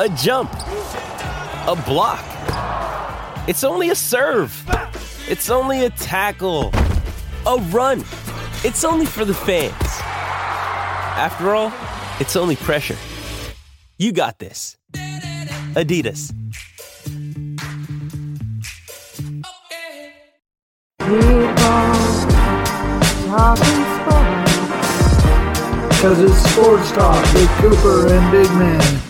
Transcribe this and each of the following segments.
a jump, a block. It's only a serve. It's only a tackle, a run. It's only for the fans. After all, it's only pressure. You got this. Adidas. Because it's Sports Talk with Cooper and Big Man.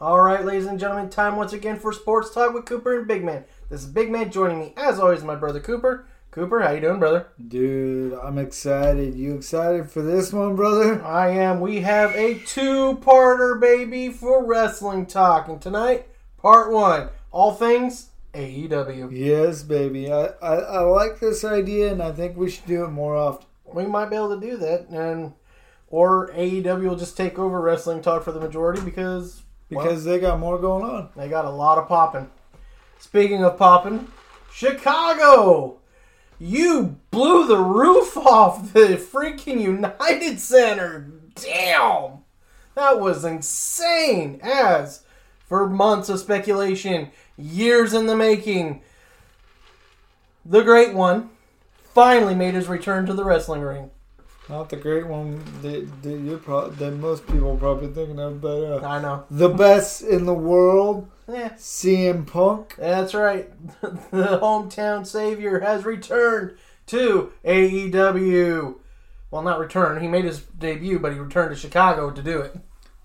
All right, ladies and gentlemen, time once again for Sports Talk with Cooper and Big Man. This is Big Man joining me, as always, my brother Cooper. Cooper, how you doing, brother? Dude, I'm excited. You excited for this one, brother? I am. We have a two-parter, baby, for wrestling talk, and tonight, part one, all things AEW. Yes, baby. I, I, I like this idea, and I think we should do it more often. We might be able to do that, and or AEW will just take over wrestling talk for the majority because well, Because they got more going on. They got a lot of popping. Speaking of popping, Chicago! You blew the roof off the freaking United Center. Damn! That was insane. As for months of speculation, years in the making, the Great One finally made his return to the wrestling ring. Not the great one that, that you're pro- that most people are probably thinking of, but uh, I know. the best in the world, Yeah. CM Punk. That's right. the hometown savior has returned to AEW. Well, not returned. He made his debut, but he returned to Chicago to do it.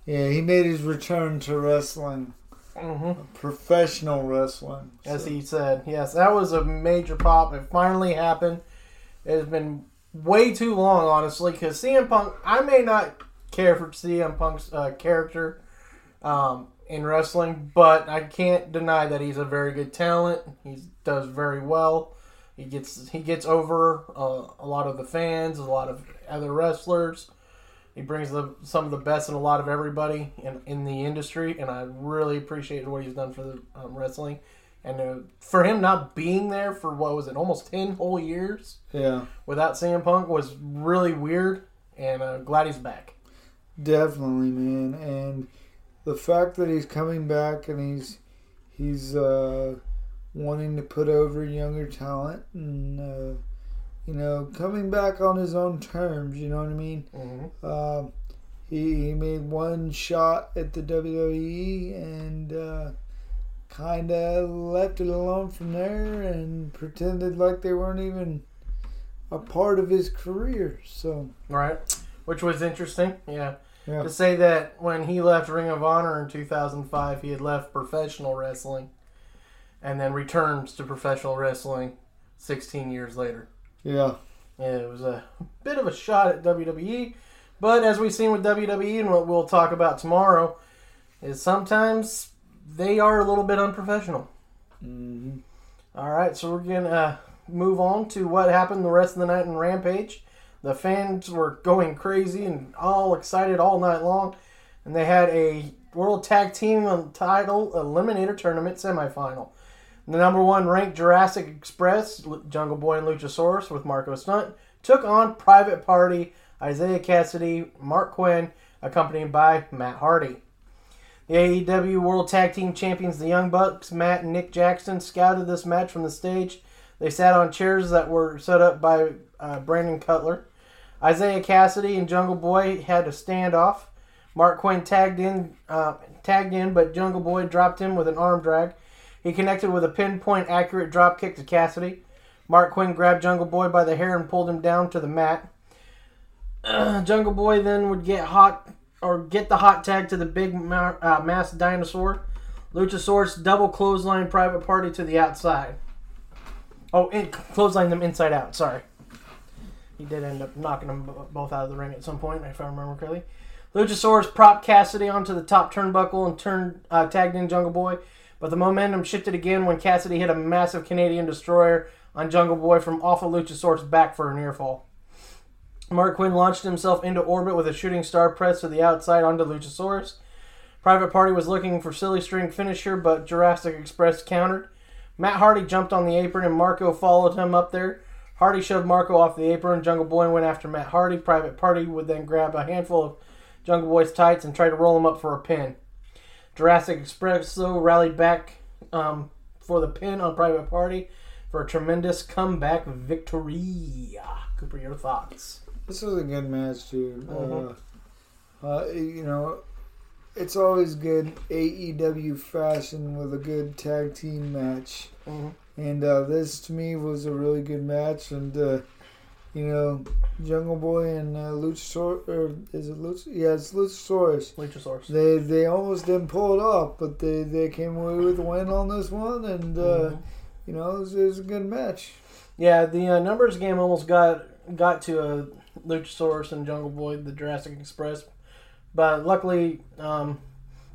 Yeah, he made his return to wrestling, Mm-hmm. professional wrestling. As So- he said. Yes, that was a major pop. It finally happened. It has been way too long, honestly, because CM Punk, I may not care for CM Punk's uh, character um, in wrestling, but I can't deny that he's a very good talent. He does very well. He gets he gets over uh, a lot of the fans, a lot of other wrestlers. He brings the, some of the best in a lot of everybody in, in the industry, and I really appreciate what he's done for the um, wrestling. And uh, for him not being there for what was it, almost ten whole years yeah, without CM Punk was really weird. And uh, glad he's back. definitely, man. And the fact that he's coming back and he's he's uh, wanting to put over younger talent and uh, you know coming back on his own terms. You know what I mean? Mm-hmm. Um, he, he made one shot at the WWE and uh, kind of left it alone from there and pretended like they weren't even a part of his career. So, Right, which was interesting. Yeah. yeah. to say that when he left Ring of Honor in 2005, he had left professional wrestling, and then returns to professional wrestling 16 years later. Yeah. Yeah, it was a bit of a shot at WWE, but as we've seen with WWE and what we'll talk about tomorrow, is sometimes they are a little bit unprofessional. hmm All right, so we're gonna uh, move on to what happened the rest of the night in Rampage. The fans were going crazy and all excited all night long, and they had a World Tag Team Title Eliminator Tournament semifinal. The number one ranked Jurassic Express, Jungle Boy and Luchasaurus with Marko Stunt, took on Private Party Isiah Kassidy, Marq Quen, accompanied by Matt Hardy. AEW World Tag Team Champions, the Young Bucks, Matt and Nick Jackson, scouted this match from the stage. They sat on chairs that were set up by uh, Brandon Cutler. Isiah Kassidy and Jungle Boy had a standoff. Marq Quen tagged in, uh, tagged in, but Jungle Boy dropped him with an arm drag. He connected with a pinpoint accurate drop kick to Kassidy. Marq Quen grabbed Jungle Boy by the hair and pulled him down to the mat. Jungle Boy then would get hot or get the hot tag to the big ma- uh, masked dinosaur. Luchasaurus double clothesline private party to the outside. Oh, and clothesline them inside out. Sorry. He did end up knocking them bo- both out of the ring at some point, if I remember correctly. Luchasaurus propped Kassidy onto the top turnbuckle and turned uh, tagged in Jungle Boy, but the momentum shifted again when Kassidy hit a massive Canadian destroyer on Jungle Boy from off of Luchasaurus' back for a near fall. Marq Quen launched himself into orbit with a shooting star press to the outside onto Luchasaurus. Private Party was looking for silly string finisher, but Jurassic Express countered. Matt Hardy jumped on the apron and Marko followed him up there. Hardy shoved Marko off the apron. Jungle Boy went after Matt Hardy. Private Party would then grab a handful of Jungle Boy's tights and try to roll him up for a pin. Jurassic Express, though, rallied back um, for the pin on Private Party for a tremendous comeback victory. Ah, Cooper, your thoughts? This was a good match, dude. Mhm. Uh, uh, you know, it's always good AEW fashion with a good tag team match. Mhm. And uh, this to me was a really good match. And, uh, you know, Jungle Boy and uh, Luchasaurus, or is it Luch? Yeah, it's Luchasaurus. Luchasaurus. They they almost didn't pull it off, but they, they came away with a win on this one. And, uh, Mhm. you know, it was, it was a good match. Yeah, the uh, numbers game almost got got to uh, Luchasaurus and Jungle Boy, the Jurassic Express, but luckily, um,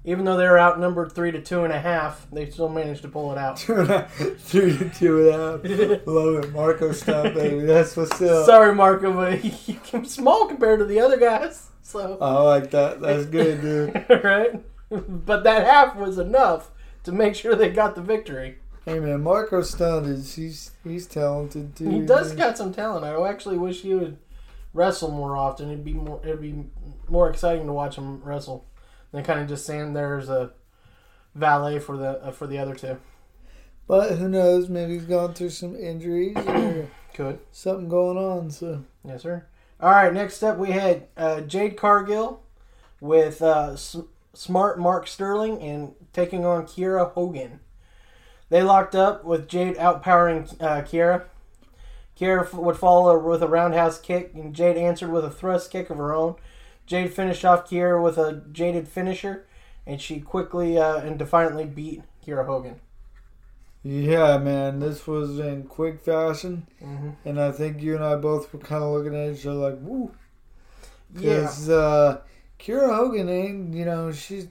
even though they were outnumbered three to two and a half, they still managed to pull it out. Three to two and a half. Love it. Marko stop, baby. That's what's up. Sorry, Marko, but you're small compared to the other guys. So I like that. That's good, dude. right, but that half was enough to make sure they got the victory. Hey man, Marko Stunt is he's he's talented too. He does got some talent. I actually wish he would wrestle more often. It'd be more it'd be more exciting to watch him wrestle than kind of just stand there as a valet for the uh, for the other two. But who knows? Maybe he's gone through some injuries or Could something going on. So yes, sir. All right, next up we had uh, Jade Cargill with uh, S- Smart Mark Sterling and taking on Kiera Hogan. They locked up with Jade outpowering uh, Kiera. Kiera f- would follow with a roundhouse kick, and Jade answered with a thrust kick of her own. Jade finished off Kiera with a jaded finisher, and she quickly uh, and defiantly beat Kiera Hogan. yeah, man, this was in quick fashion, Mm-hmm. and I think you and I both were kind of looking at each other like, "Woo!" Yeah, Because uh, Kiera Hogan ain't, you know, she's.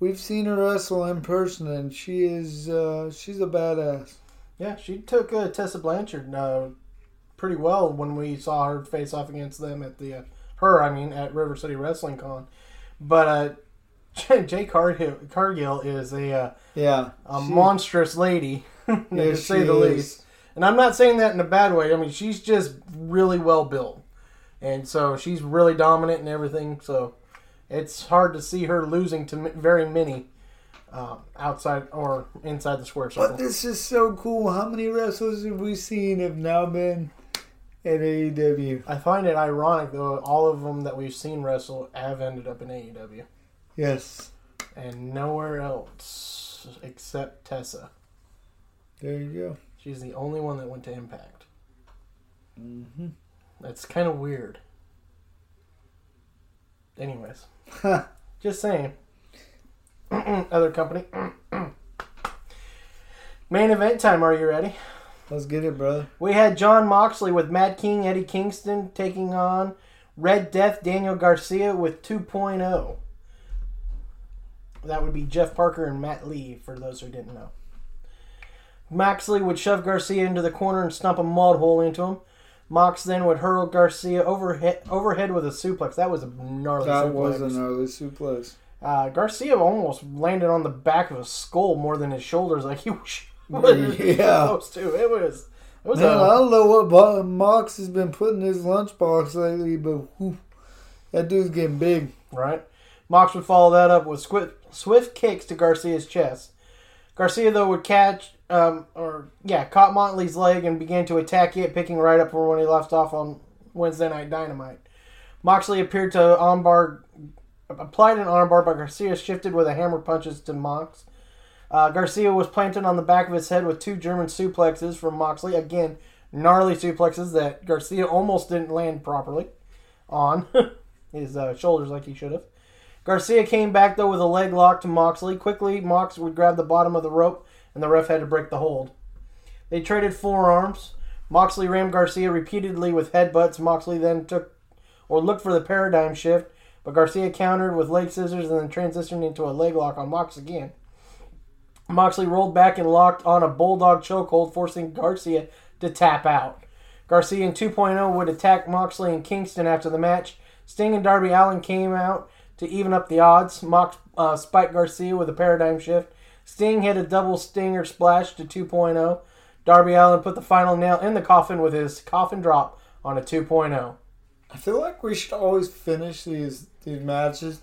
We've seen her wrestle in person, and she is, uh, she's a badass. Yeah, she took uh, Tessa Blanchard uh, pretty well when we saw her face off against them at the uh, her, I mean, at River City Wrestling Con. But uh, Jade Cargill, Cargill is a uh, Yeah, a she- monstrous lady, to say the is. least. And I'm not saying that in a bad way. I mean, she's just really well built, and so she's really dominant and everything. So it's hard to see her losing to very many um, outside or inside the square circle. But this is so cool. How many wrestlers have we seen have now been at AEW? I find it ironic though. All of them that we've seen wrestle have ended up in AEW, Yes, and nowhere else except Tessa. there you go. She's the only one that went to Impact. Mm-hmm. That's kind of weird. Anyways, just saying. Other company. Main event time. Are you ready? Let's get it, brother. We had Jon Moxley with Mad King Eddie Kingston taking on Red Death Daniel Garcia with 2.0. That would be Jeff Parker and Matt Lee, for those who didn't know. Moxley would shove Garcia into the corner and stomp a mud hole into him. Mox then would hurl Garcia overhead, overhead with a suplex. That was a gnarly That suplex. was an early suplex. Uh, Garcia almost landed on the back of his skull more than his shoulders, like he was, Yeah. supposed to. It was It was Man, I a, don't know what Mox has been putting in his lunchbox lately, but whew, that dude's getting big. right? Mox would follow that up with swift, swift kicks to Garcia's chest. Garcia, though, would catch, um, or yeah, caught Moxley's leg and began to attack it, picking right up where when he left off on Wednesday Night Dynamite. Moxley appeared to armbar, applied an armbar, but Garcia shifted with a hammer punches to Mox. Uh, Garcia was planted on the back of his head with two German suplexes from Moxley. Again, gnarly suplexes that Garcia almost didn't land properly on his uh, shoulders like he should have. Garcia came back though with a leg lock to Moxley. Quickly, Mox would grab the bottom of the rope, and the ref had to break the hold. They traded forearms. Moxley rammed Garcia repeatedly with headbutts. Moxley then took or looked for the paradigm shift, but Garcia countered with leg scissors and then transitioned into a leg lock on Mox again. Moxley rolled back and locked on a bulldog chokehold, forcing Garcia to tap out. Garcia in 2.0 would attack Moxley and Kingston after the match. Sting and Darby Allin came out to even up the odds. Mox uh, spiked Garcia with a paradigm shift. Sting hit a double stinger splash to 2.0. Darby Allin put the final nail in the coffin with his coffin drop on a oh. 2.0. I feel like we should always finish these these matches,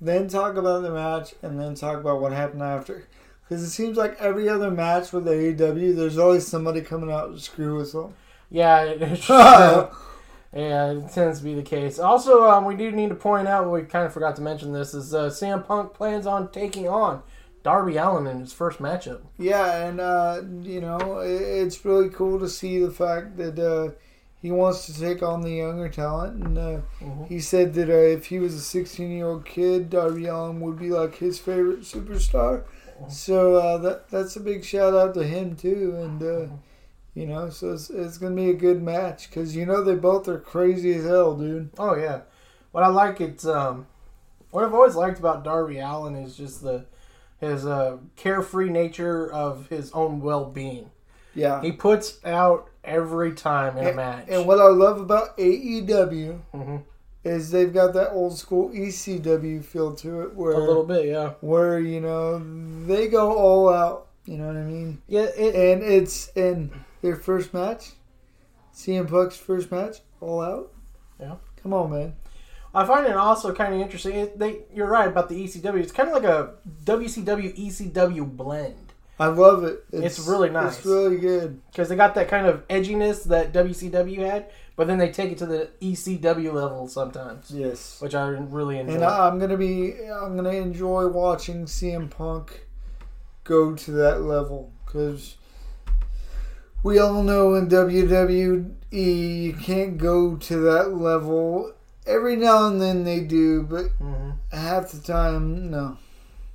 then talk about the match, and then talk about what happened after. Because it seems like every other match with AEW, there's always somebody coming out to screw us up. Yeah, it- it's true. yeah, it tends to be the case. Also, um, we do need to point out, we kind of forgot to mention this, is uh, CM Punk plans on taking on Darby Allin in his first matchup. Yeah, and uh, you know, it, it's really cool to see the fact that uh, he wants to take on the younger talent, and uh, he said that uh, if he was a 16 year old kid, Darby Allin would be like his favorite superstar. So uh, that that's a big shout out to him too, and uh, you know, so it's, it's gonna be a good match because you know they both are crazy as hell, dude. Oh yeah, what I like it's um, what I've always liked about Darby Allin is just the his uh, carefree nature of his own well being. Yeah. He puts out every time in a match. and what I love about AEW Mhm. is they've got that old school ECW feel to it, where a little bit, yeah. where you know they go all out. You know what I mean? Yeah, it, And it's in their first match, CM Punk's first match, all out. Yeah. Come on, man. I find it also kind of interesting. It, they, you're right about the ECW. It's kind of like a WCW ECW blend I love it. It's really nice. It's really good. because they got that kind of edginess that WCW had, but then they take it to the ECW level sometimes, Yes. which I really enjoy. And I'm gonna be, I'm gonna enjoy watching CM Punk go to that level because we all know in WWE you can't go to that level. Every now and then they do, but Mhm. half the time, no.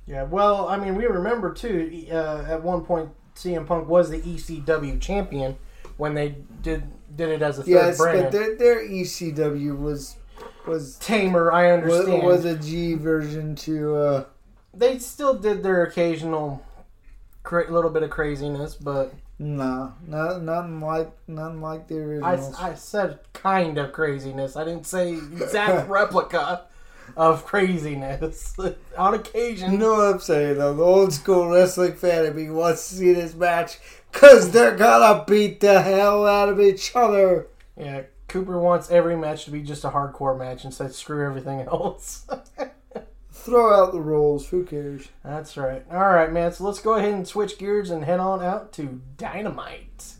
Yeah, well, I mean, we remember too. Uh, at one point, CM Punk was the ECW champion when they did did it as a third Yes, brand. but their their ECW was was Tamer, I was, understand. was a G version to. uh they still did their occasional cra- little bit of craziness, but Nah, not nothing like nothing like the I. I said kind of craziness. I didn't say exact replica of craziness. On occasion, You know what I'm saying though? The old school wrestling fan of me wants to see this match because they're gonna beat the hell out of each other. yeah, Cooper wants every match to be just a hardcore match and said screw everything else. Throw out the rules. Who cares? That's right. All right, man. So let's go ahead and switch gears and head on out to Dynamite.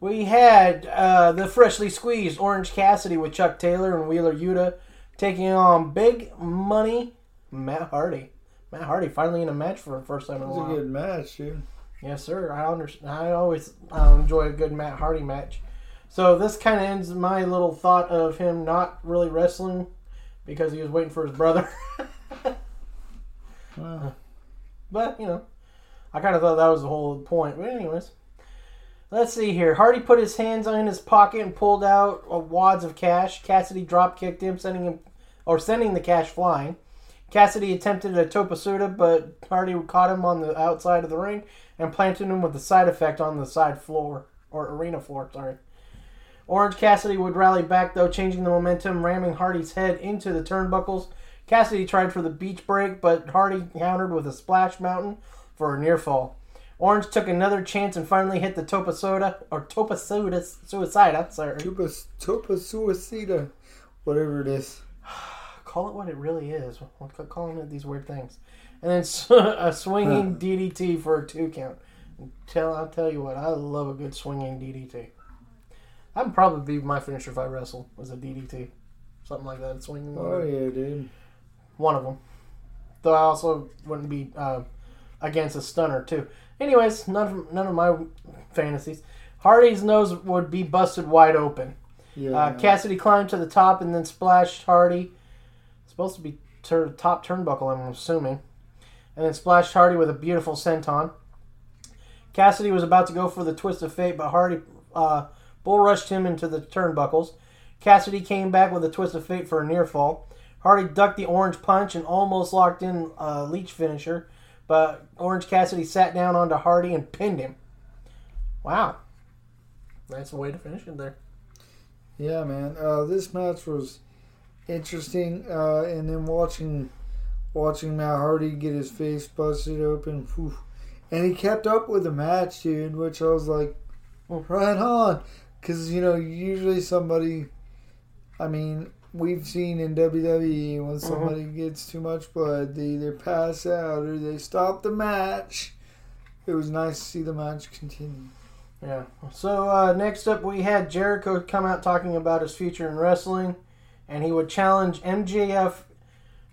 We had uh, the freshly squeezed Orange Cassidy with Chuck Taylor and Wheeler Yuta taking on Big Money Matt Hardy. Matt Hardy finally in a match for the first time in It a was a good match, dude. Yes, sir. I understand. I always uh, enjoy a good Matt Hardy match. So this kind of ends my little thought of him not really wrestling because he was waiting for his brother. But you know, I kind of thought that was the whole point. But anyways, let's see here. Hardy put his hands in his pocket and pulled out wads of cash. Cassidy drop kicked him, sending him or sending the cash flying. Cassidy attempted a topasuda, but Hardy caught him on the outside of the ring and planted him with the side effect on the side floor or arena floor. Sorry. Orange Cassidy would rally back though, changing the momentum, ramming Hardy's head into the turnbuckles. Cassidy tried for the beach break, but Hardy countered with a splash mountain for a near fall. Orange took another chance and finally hit the Topa Soda or Topa Soda Suicida. Sorry, Topa, Topa Suicida, whatever it is. call it what it really is. We're calling it these weird things. And then a swinging DDT for a two count. Tell I'll tell you what, I love a good swinging DDT. That'd probably be my finisher if I wrestled was a DDT, something like that. Swinging. Oh yeah, dude. One of them. Though I also wouldn't be uh, against a stunner too. Anyways, none of none of my fantasies. Hardy's nose would be busted wide open. Yeah. Uh, Cassidy climbed to the top and then splashed Hardy. Supposed to be tur- top turnbuckle, I'm assuming. And then splashed Hardy with a beautiful senton. Cassidy was about to go for the twist of fate, but Hardy uh, bull rushed him into the turnbuckles. Cassidy came back with a twist of fate for a near fall. Hardy ducked the orange punch and almost locked in a leech finisher, but Orange Cassidy sat down onto Hardy and pinned him. Wow. Nice way to finish it there. Yeah, man. Uh, this match was interesting, uh, and then watching watching Matt Hardy get his face busted open, whew. and he kept up with the match, dude. Which I was like, well, right on, because you know usually somebody, I mean, we've seen in WWE when somebody gets too much blood, they either pass out or they stop the match. It was nice to see the match continue. Yeah. So uh, next up, we had Jericho come out talking about his future in wrestling, and he would challenge MJF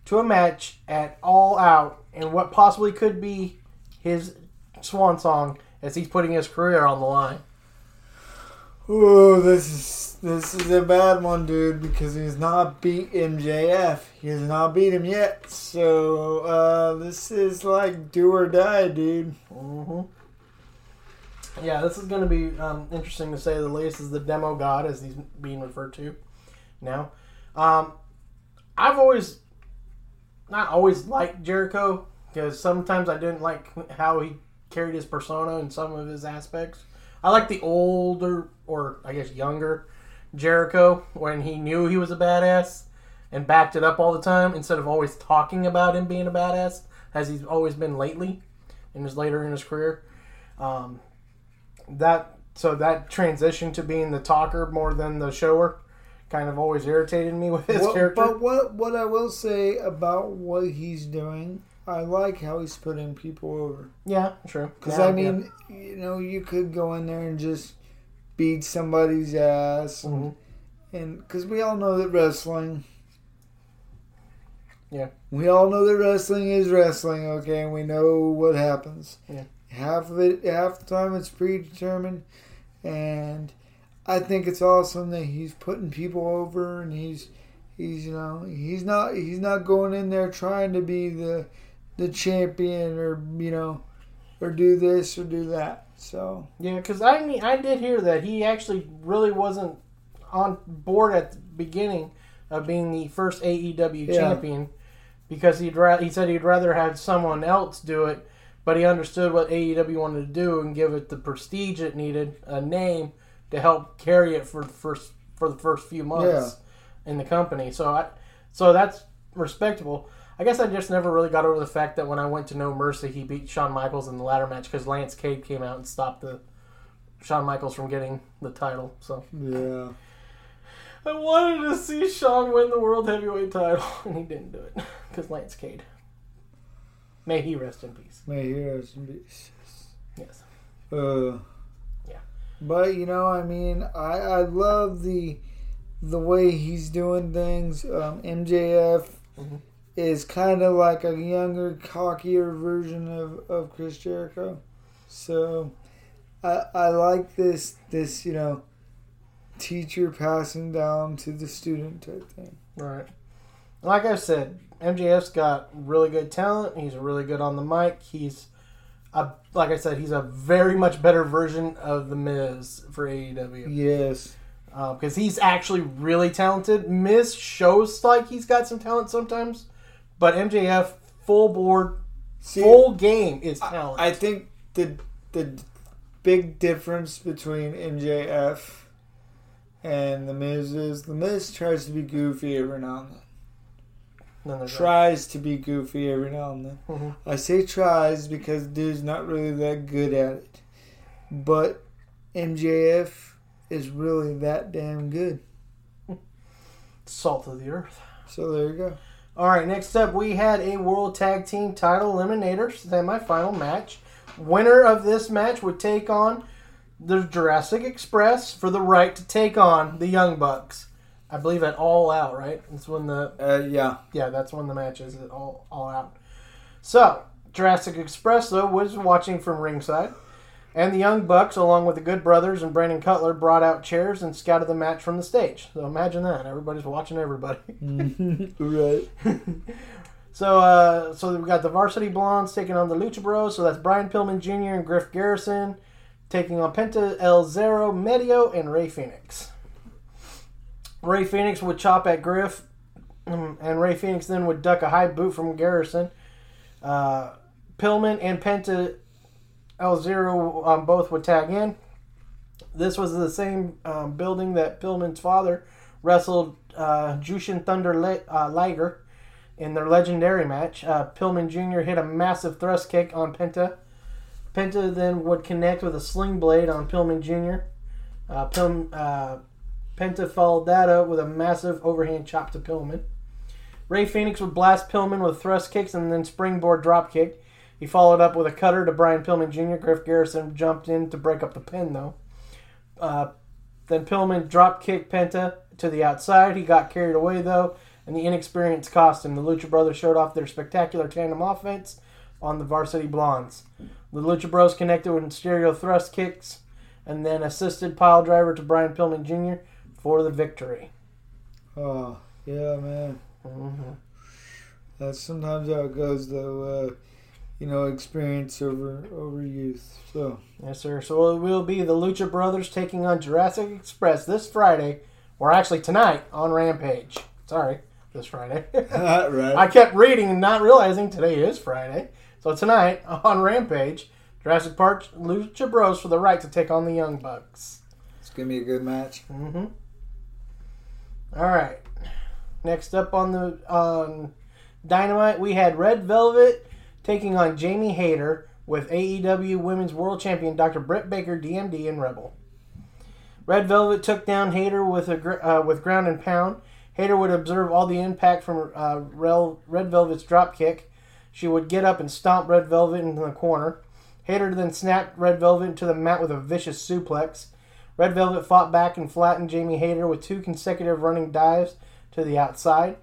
to a match at All Out and what possibly could be his swan song as he's putting his career on the line. Oh, this is this is a bad one, dude, because he's not beat MJF. He has not beat him yet. So uh, this is like do or die, dude. hmm Yeah, this is going to be um, interesting to say the least. Is the demo god as he's being referred to now? Um, I've always not always liked Jericho because sometimes I didn't like how he carried his persona in some of his aspects. I like the older, or I guess younger, Jericho when he knew he was a badass and backed it up all the time instead of always talking about him being a badass as he's always been lately in his later in his career. Um, that so that transition to being the talker more than the shower kind of always irritated me with his What- character. But what what I will say about what he's doing, I like how he's putting people over. yeah, true. Because Yeah, I mean, you know, you could go in there and just beat somebody's ass, and Mm-hmm. and because we all know that wrestling. Yeah. We all know that wrestling is wrestling, okay, and we know what happens. Yeah. Half of it, half the time, it's predetermined, and I think it's awesome that he's putting people over, and he's he's you know he's not he's not going in there trying to be the the champion or you know or do this or do that. So Yeah, because I mean, I did hear that he actually really wasn't on board at the beginning of being the first AEW Yeah. champion because he'd ra- he said he'd rather have someone else do it, but he understood what AEW wanted to do and give it the prestige it needed, a name to help carry it for the first for the first few months in the company. So I, so that's respectable. I guess I just never really got over the fact that when I went to No Mercy, he beat Shawn Michaels in the ladder match because Lance Cade came out and stopped the Shawn Michaels from getting the title. So yeah, I wanted to see Shawn win the World Heavyweight title, and he didn't do it because Lance Cade. May he rest in peace. may he rest in peace. Yes. Uh, Yeah. But you know, I mean, I I love the the way he's doing things. Um, MJF Mhm. Is kind of like a younger, cockier version of, of Chris Jericho. So I I like this this you know teacher passing down to the student type thing. Right. Like I said, MJF's got really good talent. He's really good on the mic. He's a, like I said, he's a very much better version of the Miz for AEW Yes. Uh, because he's actually really talented. Miz shows like he's got some talent sometimes, but MJF full board, See, full game is talent. I think the the big difference between MJF and the Miz is the Miz tries to be goofy every now and then. There's tries to be goofy every now and then. Mhm. I say tries because dude's not really that good at it. But MJF is really that damn good. salt of the earth. So there you go. All right, next up we had a World Tag Team Title Eliminator semifinal match. Winner of this match would take on the Jurassic Express for the right to take on the Young Bucks. I believe at All Out, right? That's when the Uh, yeah. yeah, that's when the match is at All All Out. So Jurassic Express though was watching from ringside, and the Young Bucks, along with the Good Brothers and Brandon Cutler, brought out chairs and scouted the match from the stage. So imagine that everybody's watching everybody. Right. So, uh, so we've got the Varsity Blondes taking on the Lucha Bros. So that's Brian Pillman Jr. and Griff Garrison taking on Penta El Zero, Miedo, and Rey Fénix. Rey Fénix would chop at Griff, um, and Rey Fénix then would duck a high boot from Garrison. Uh, Pillman and Penta El Zero um, both would tag in. This was the same um, building that Pillman's father wrestled uh, Jushin Thunder Le- uh, Liger in their legendary match. Uh, Pillman Jr. hit a massive thrust kick on Penta. Penta then would connect with a sling blade on Pillman Jr. Uh, Pil- uh, Penta followed that up with a massive overhand chop to Pillman. Rey Fénix would blast Pillman with thrust kicks and then springboard drop kick. He followed up with a cutter to Brian Pillman Jr. Griff Garrison jumped in to break up the pin though. Uh, then Pillman drop kicked Penta to the outside. He got carried away though, and the inexperience cost him. The Lucha Brothers showed off their spectacular tandem offense on the Varsity Blondes. The Lucha Bros connected with stereo thrust kicks and then assisted pile driver to Brian Pillman Jr. for the victory. Oh, yeah, man. Mm-hmm. That's sometimes how it goes, though. Uh, you know, experience over over youth. So Yes, sir. So it will be the Lucha Brothers taking on Jurassic Express this Friday, or actually tonight on Rampage. Sorry, this Friday. right. I kept reading and not realizing today is Friday. So tonight on Rampage, Jurassic Park Lucha Bros for the right to take on the Young Bucks. It's gonna be a good match. Mm-hmm. All right. Next up on the on Dynamite, we had Red Velvet taking on Jamie Hayter with AEW Women's World Champion Dr. Britt Baker, DMD, and Rebel. Red Velvet took down Hayter with a uh, with ground and pound. Hayter would observe all the impact from uh, Red Velvet's drop kick. She would get up and stomp Red Velvet into the corner. Hayter then snapped Red Velvet into the mat with a vicious suplex. Red Velvet fought back and flattened Jamie Hayter with two consecutive running dives to the outside.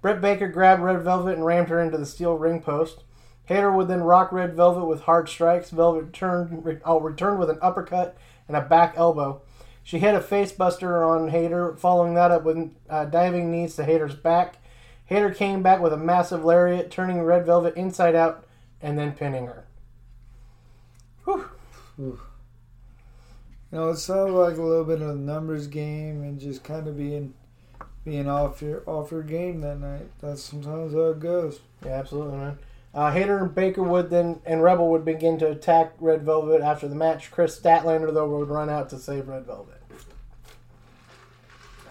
Britt Baker grabbed Red Velvet and rammed her into the steel ring post. Hayter would then rock Red Velvet with hard strikes. Velvet turned, oh, returned with an uppercut and a back elbow. She hit a facebuster on Hayter, following that up with uh, diving knees to Hayter's back. Hayter came back with a massive lariat, turning Red Velvet inside out and then pinning her. You know, it sounds like a little bit of a numbers game and just kind of being being off your off your game that night. That's sometimes how it goes. Yeah, absolutely, man. Uh, Hayter and Baker would then and Rebel would begin to attack Red Velvet after the match. Kris Statlander though would run out to save Red Velvet.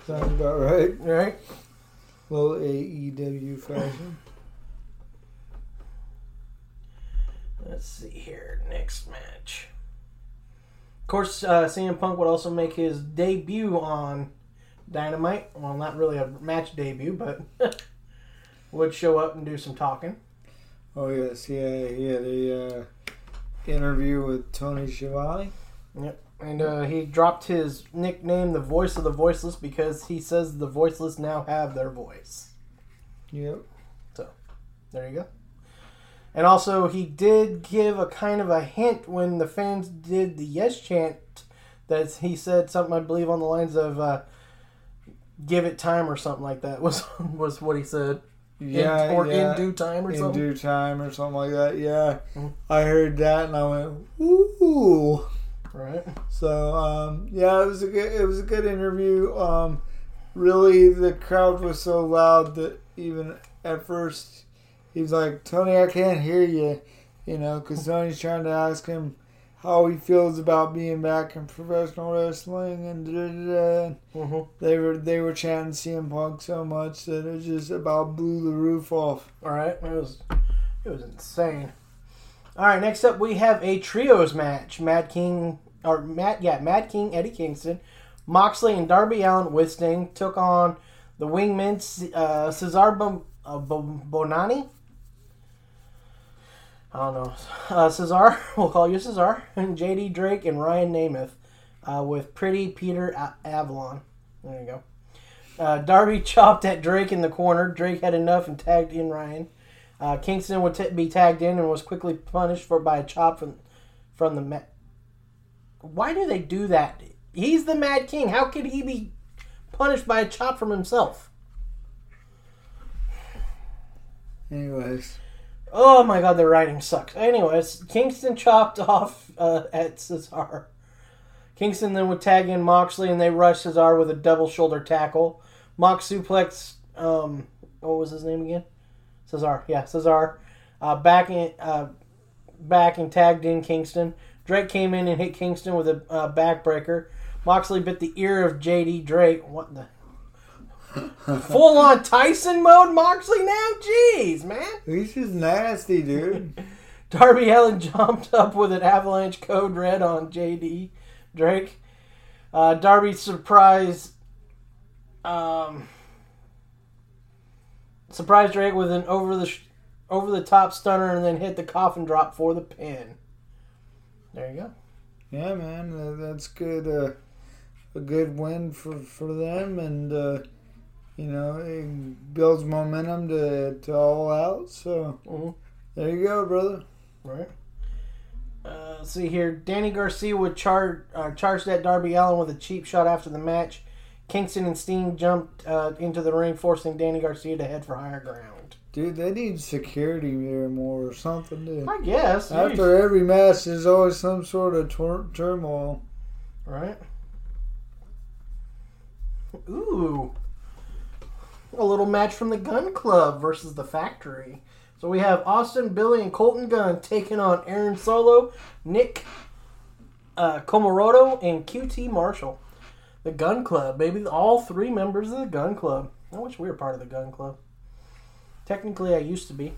Sounds about right. Right? Little AEW fashion. Let's see here. Next match. Of course, uh, CM Punk would also make his debut on Dynamite. Well, not really a match debut, but would show up and do some talking. Oh yes, yeah, he had a uh, interview with Tony Schiavone. Yep. And uh, he dropped his nickname, the Voice of the Voiceless, because he says the voiceless now have their voice. Yep. So, there you go. And also, he did give a kind of a hint when the fans did the yes chant that he said something, I believe, on the lines of uh, "Give it time" or something like that was was what he said. Yeah, in, or yeah. in due time or in something. due time or something like that. Yeah, Mhm. I heard that and I went, ooh. Right. So um, yeah, it was a good it was a good interview. Um, really, the crowd was so loud that even at first he was like, "Tony, I can't hear you," you know, because Tony's trying to ask him how he feels about being back in professional wrestling and da, da, da. Mhm. they were they were chanting CM Punk so much that it just about blew the roof off. All right, it was it was insane. All right, next up we have a trios match. Matt King or Matt, yeah, Matt King, Eddie Kingston, Moxley, and Darby Allin with Sting took on the Wingmen, uh, Cezar uh, Bononi. I don't know. Uh, Cezar, we'll call you Cezar, and JD Drake and Ryan Nemeth uh, with Pretty Peter A- Avalon. There you go. Uh, Darby chopped at Drake in the corner. Drake had enough and tagged in Ryan. Uh, Kingston would t- be tagged in and was quickly punished for by a chop from from the. Ma- Why do they do that? He's the Mad King. How could he be punished by a chop from himself? Anyways, Oh my god, the writing sucks. Anyways, Kingston chopped off uh, at Cezar. Kingston then would tag in Moxley and they rushed Cezar with a double shoulder tackle. Mox suplex, um, what was his name again? Cezar, yeah, Cezar. Uh, back in, uh, back and tagged in Kingston. Drake came in and hit Kingston with a uh, backbreaker. Moxley bit the ear of JD Drake. What the? Full on Tyson mode, Moxley now? Jeez, man. he's just nasty, dude. Darby Allin jumped up with an avalanche code red on JD Drake. Uh, Darby surprised um, surprised Drake with an over the sh- over the top stunner and then hit the coffin drop for the pin. There you go. yeah, man, uh, that's good. Uh, a good win for for them, and uh, you know it builds momentum to to all out. So Mhm. there you go, brother. Right. Uh, let's see here. Danny Garcia would charge uh, charge that Darby Allin with a cheap shot after the match. Kingston and Sting jumped uh, into the ring, forcing Danny Garcia to head for higher ground. Dude, they need security there more or something. Dude. I guess. After every match, there's always some sort of tur- turmoil. Right. Ooh. A little match from the Gun Club versus the Factory. So we have Austin, Billy, and Colten Gunn taking on Aaron Solo, Nick uh, Comoroto, and QT Marshall. The Gun Club, baby. All three members of the Gun Club. I wish we were part of the Gun Club. Technically, I used to be.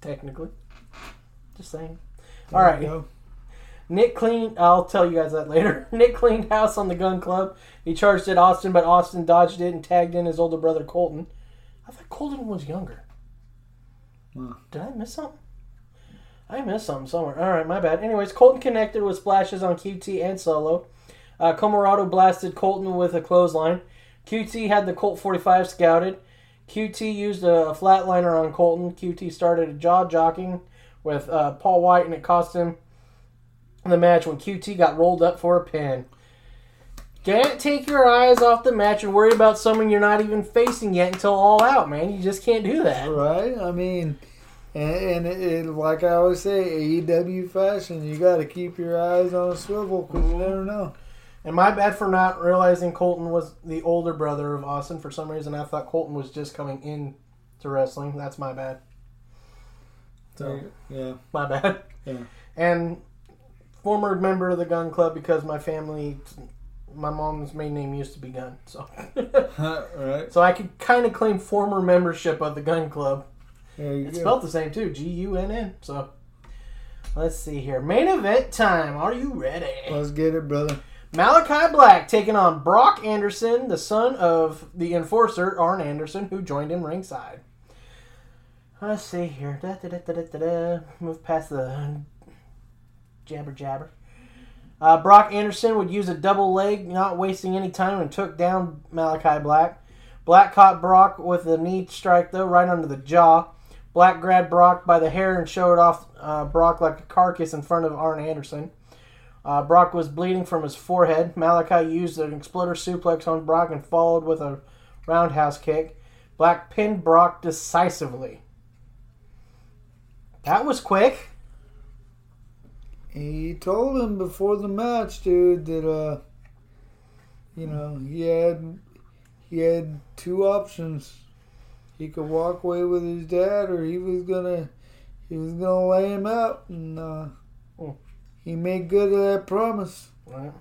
Technically. Just saying. All There right. Nick cleaned. I'll tell you guys that later. Nick cleaned house on the gun club. He charged at Austin, but Austin dodged it and tagged in his older brother Colten. I thought Colten was younger. Did I miss something? I missed something somewhere. All right, my bad. Anyways, Colten connected with splashes on QT and Solo. Uh, Comoroto blasted Colten with a clothesline. QT had the Colt 45 scouted. QT used a flatliner on Colten. QT started a jaw jocking with uh, Paul White, and it cost him the match when QT got rolled up for a pin. Can't take your eyes off the match and worry about someone you're not even facing yet until all out, man. You just can't do that. Right? I mean, and, and it, it, like I always say, AEW fashion, you got to keep your eyes on a swivel because you never know. And my bad for not realizing Colten was the older brother of Austin. For some reason, I thought Colten was just coming in to wrestling. That's my bad. So, Yeah. my bad. Yeah. And former member of the Gun Club because my family, my mom's main name used to be Gunn. So, right? so I could kind of claim former membership of the Gun Club. It's go. spelled the same too, G U N N. So, let's see here. Main event time. Are you ready? Let's get it, brother. Malachi Black taking on Brock Anderson, the son of the enforcer, Arn Anderson, who joined him ringside. Let's see here. Da, da, da, da, da, da, da. Move past the jabber jabber. Uh, Brock Anderson would use a double leg, not wasting any time, and took down Malachi Black. Black caught Brock with a knee strike, though, right under the jaw. Black grabbed Brock by the hair and showed off uh, Brock like a carcass in front of Arn Anderson. Uh, Brock was bleeding from his forehead. Malachi used an exploder suplex on Brock and followed with a roundhouse kick. Black pinned Brock decisively. That was quick. He told him before the match, dude, that uh, you know, he had he had two options. He could walk away with his dad, or he was gonna he was gonna lay him out, and uh, Hmm. he made good of that promise. Right.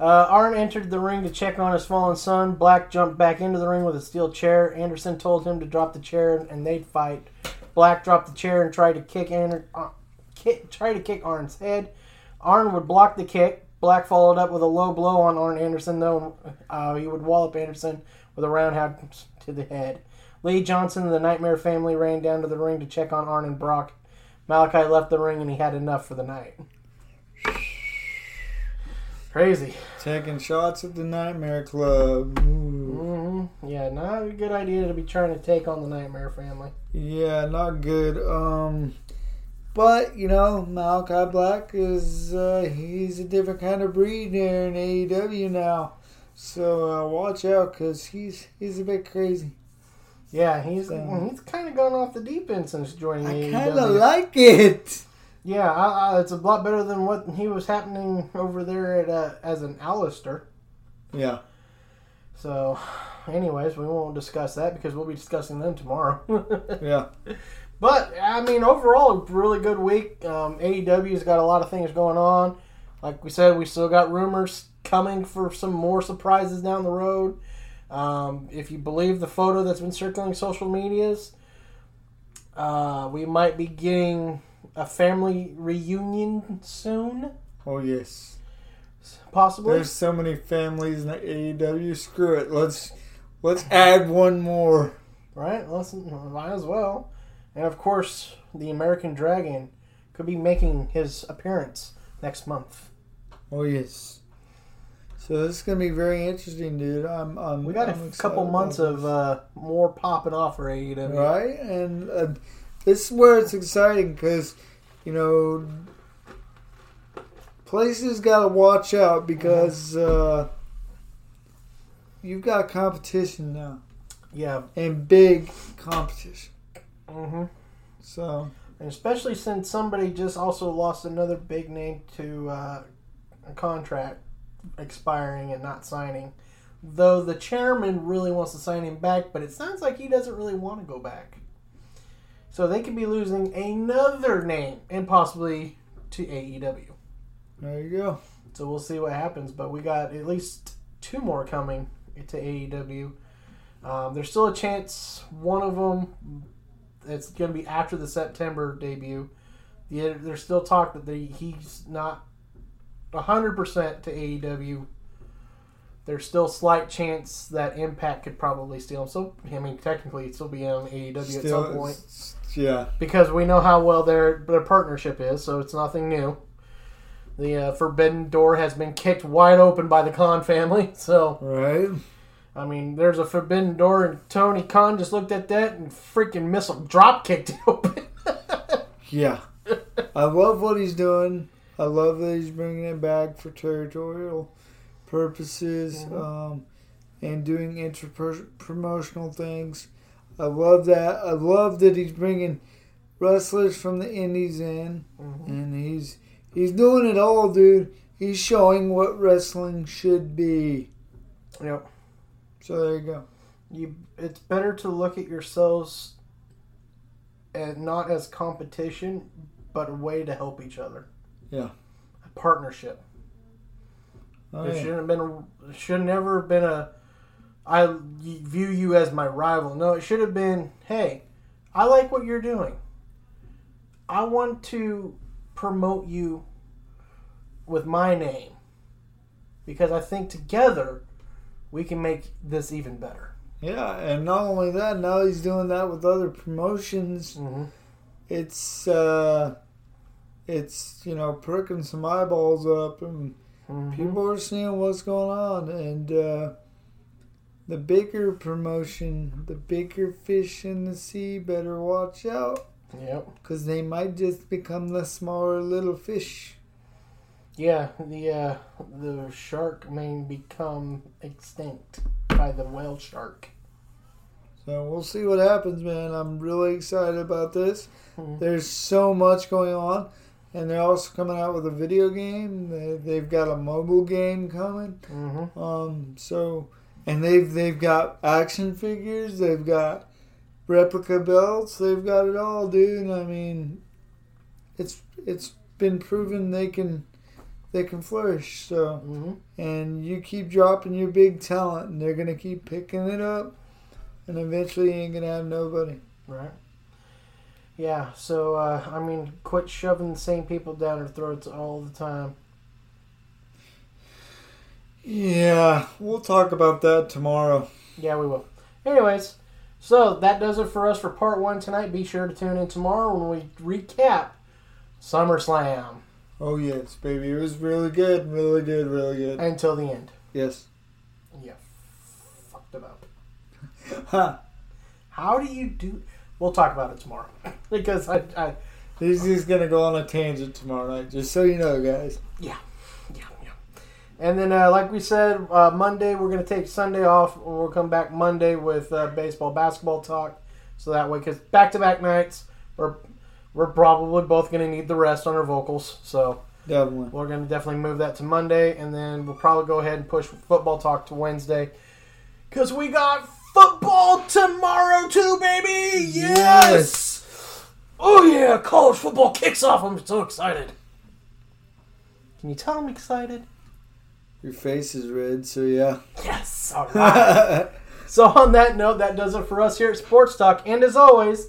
Uh, Arn entered the ring to check on his fallen son. Black jumped back into the ring with a steel chair. Anderson told him to drop the chair and they'd fight. Black dropped the chair and tried to kick Ander- uh, kick, tried to kick Arn's head. Arn would block the kick. Black followed up with a low blow on Arn Anderson, though uh, he would wallop Anderson with a roundhouse to the head. Lee Johnson and the Nightmare family ran down to the ring to check on Arn and Brock. Malachi left the ring and he had enough for the night. Crazy. Taking shots at the Nightmare Club. Ooh. hmm Yeah, not a good idea to be trying to take on the Nightmare family. Yeah, not good. Um, but you know, Malakai Black is uh, he's a different kind of breed there in AEW now. So uh, watch out, cause he's he's a bit crazy. Yeah, he's So- he's kind of gone off the deep end since joining I AEW. kind of like it. yeah, I, I, it's a lot better than what he was happening over there at uh, as an Aleister. Yeah. So, anyways, we won't discuss that because we'll be discussing them tomorrow. Yeah. But I mean, overall, a really good week. Um, AEW's got a lot of things going on. Like we said, we still got rumors coming for some more surprises down the road. Um, if you believe the photo that's been circulating social medias, uh, we might be getting a family reunion soon, Oh yes. possibly. There's so many families in the AEW. Screw it. Let's let's add one more. Right? Let's might as well. And of course, the American Dragon could be making his appearance next month. Oh yes. So this is gonna be very interesting, dude. I'm. I'm We got I'm a couple months of uh, more popping off for AEW. right, and uh, this is where it's exciting because you know places got to watch out because uh, you've got competition now Yeah. and big competition. Hmm So And especially since somebody just also lost another big name to uh, a contract expiring and not signing. Though the chairman really wants to sign him back, but it sounds like he doesn't really want to go back. So they could be losing another name and possibly to AEW. there you go. So we'll see what happens. But we got at least two more coming to AEW. Um, there's still a chance one of them it's going to be after the September debut. The, there's still talk that they, he's not 100% to AEW. There's still slight chance that Impact could probably steal him. So I mean, technically, it'd still be on AEW at some point yeah. because we know how well their their partnership is, so it's nothing new. The uh, forbidden door has been kicked wide open by the Khan family. So Right. I mean, there's a forbidden door, and Tony Khan just looked at that and freaking missile drop kicked it open. Yeah. I love what he's doing. I love that he's bringing it back for territorial purposes um, and doing inter-promotional things. I love that. I love that he's bringing wrestlers from the indies in, and he's he's doing it all, dude. He's showing what wrestling should be. yep. So there you go. You, it's better to look at yourselves and not as competition, but a way to help each other. Yeah. A partnership. Oh, There yeah. shouldn't have been a, should never have been a I view you as my rival. No, it should have been, hey, I like what you're doing. I want to promote you with my name because I think together we can make this even better. Yeah, and not only that, now he's doing that with other promotions. Mhm. It's uh, it's you know pricking some eyeballs up, and people are seeing what's going on. And uh, the bigger promotion, the bigger fish in the sea, better watch out Yep. because they might just become the smaller little fish. Yeah, the uh, the shark may become extinct by the whale shark. So we'll see what happens, man. I'm really excited about this. There's so much going on, and they're also coming out with a video game. They- They've got a mobile game coming. Mm-hmm. Um, so and they've they've got action figures. They've got replica belts. They've got it all, dude. I mean, it's it's been proven they can they can flourish. So, Mhm. and you keep dropping your big talent, and they're gonna keep picking it up, and eventually you ain't gonna have nobody. Right. Yeah. So uh, I mean, quit shoving the same people down our throats all the time. Yeah, we'll talk about that tomorrow. Yeah, we will. Anyways, so that does it for us for part one tonight. Be sure to tune in tomorrow when we recap SummerSlam Oh yes, baby, it was really good, really good, really good. until the end. Yes. Yeah, fucked it up. Ha. How do you do? We'll talk about it tomorrow because I, I He's just gonna go on a tangent tomorrow night, just so you know, guys. yeah, yeah, yeah. And then, uh, like we said, uh, Monday we're gonna take Sunday off. We'll come back Monday with uh, baseball, basketball talk. So that way, because back to back nights, we're we're probably both gonna need the rest on our vocals. So Definitely. we're gonna definitely move that to Monday, and then we'll probably go ahead and push football talk to Wednesday, because we got football tomorrow too, baby. yes. Oh yeah, college football kicks off. I'm so excited. Can you tell I'm excited? Your face is red, so yeah. Yes. All right. so on that note, that does it for us here at Sports Talk. And as always,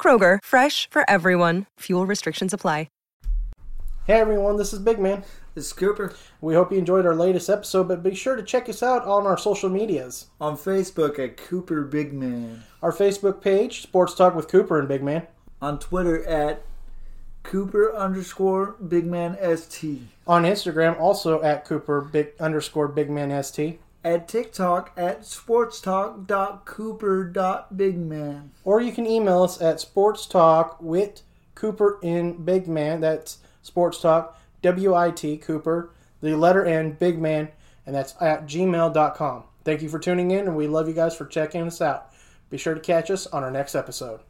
Kroger, fresh for everyone. Fuel restrictions apply. Hey everyone, this is Big Man. This is Cooper We hope you enjoyed our latest episode, but be sure to check us out on our social medias. on Facebook at Cooper Big Man, Our Facebook page, Sports Talk with Cooper and Big Man. on Twitter at Cooper underscore Big Man ST, On Instagram, also at Cooper Big underscore Big Man ST. at TikTok at sportstalk.cooper.bigman. Or you can email us at Sports Talk with Cooper in Big Man. That's Sports Talk, W I T Cooper, the letter N, Big Man, and that's at gmail.com. Thank you for tuning in, and we love you guys for checking us out. Be sure to catch us on our next episode.